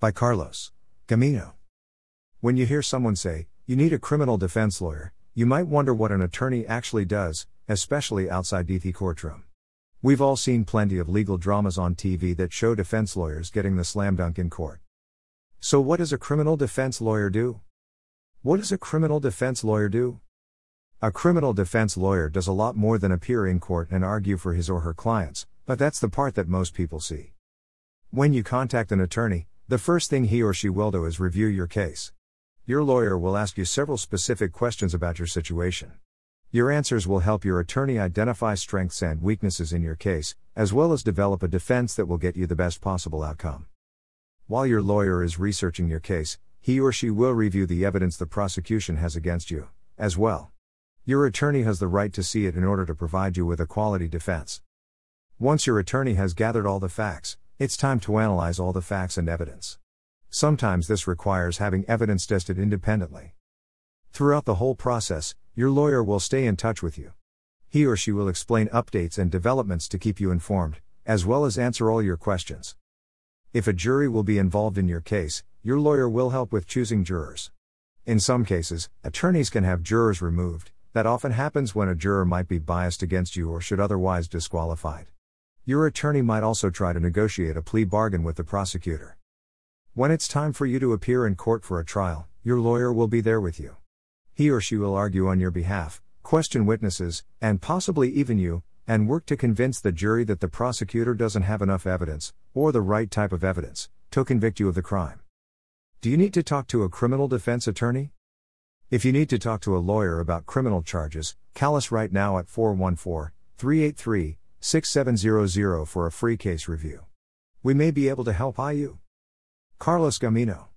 By Carlos Gamino. When you hear someone say, you need a criminal defense lawyer, you might wonder what an attorney actually does, especially outside the courtroom. We've all seen plenty of legal dramas on TV that show defense lawyers getting the slam dunk in court. So, what does a criminal defense lawyer do? What does a criminal defense lawyer do? A criminal defense lawyer does a lot more than appear in court and argue for his or her clients, but that's the part that most people see. When you contact an attorney, the first thing he or she will do is review your case. Your lawyer will ask you several specific questions about your situation. Your answers will help your attorney identify strengths and weaknesses in your case, as well as develop a defense that will get you the best possible outcome. While your lawyer is researching your case, he or she will review the evidence the prosecution has against you, as well. Your attorney has the right to see it in order to provide you with a quality defense. Once your attorney has gathered all the facts, it's time to analyze all the facts and evidence. Sometimes this requires having evidence tested independently. Throughout the whole process, your lawyer will stay in touch with you. He or she will explain updates and developments to keep you informed, as well as answer all your questions. If a jury will be involved in your case, your lawyer will help with choosing jurors. In some cases, attorneys can have jurors removed, that often happens when a juror might be biased against you or should otherwise disqualified. Your attorney might also try to negotiate a plea bargain with the prosecutor. When it's time for you to appear in court for a trial, your lawyer will be there with you. He or she will argue on your behalf, question witnesses, and possibly even you, and work to convince the jury that the prosecutor doesn't have enough evidence, or the right type of evidence, to convict you of the crime. Do you need to talk to a criminal defense attorney? If you need to talk to a lawyer about criminal charges, call us right now at 414 383 6700 for a free case review. We may be able to help you. Carlos Gamino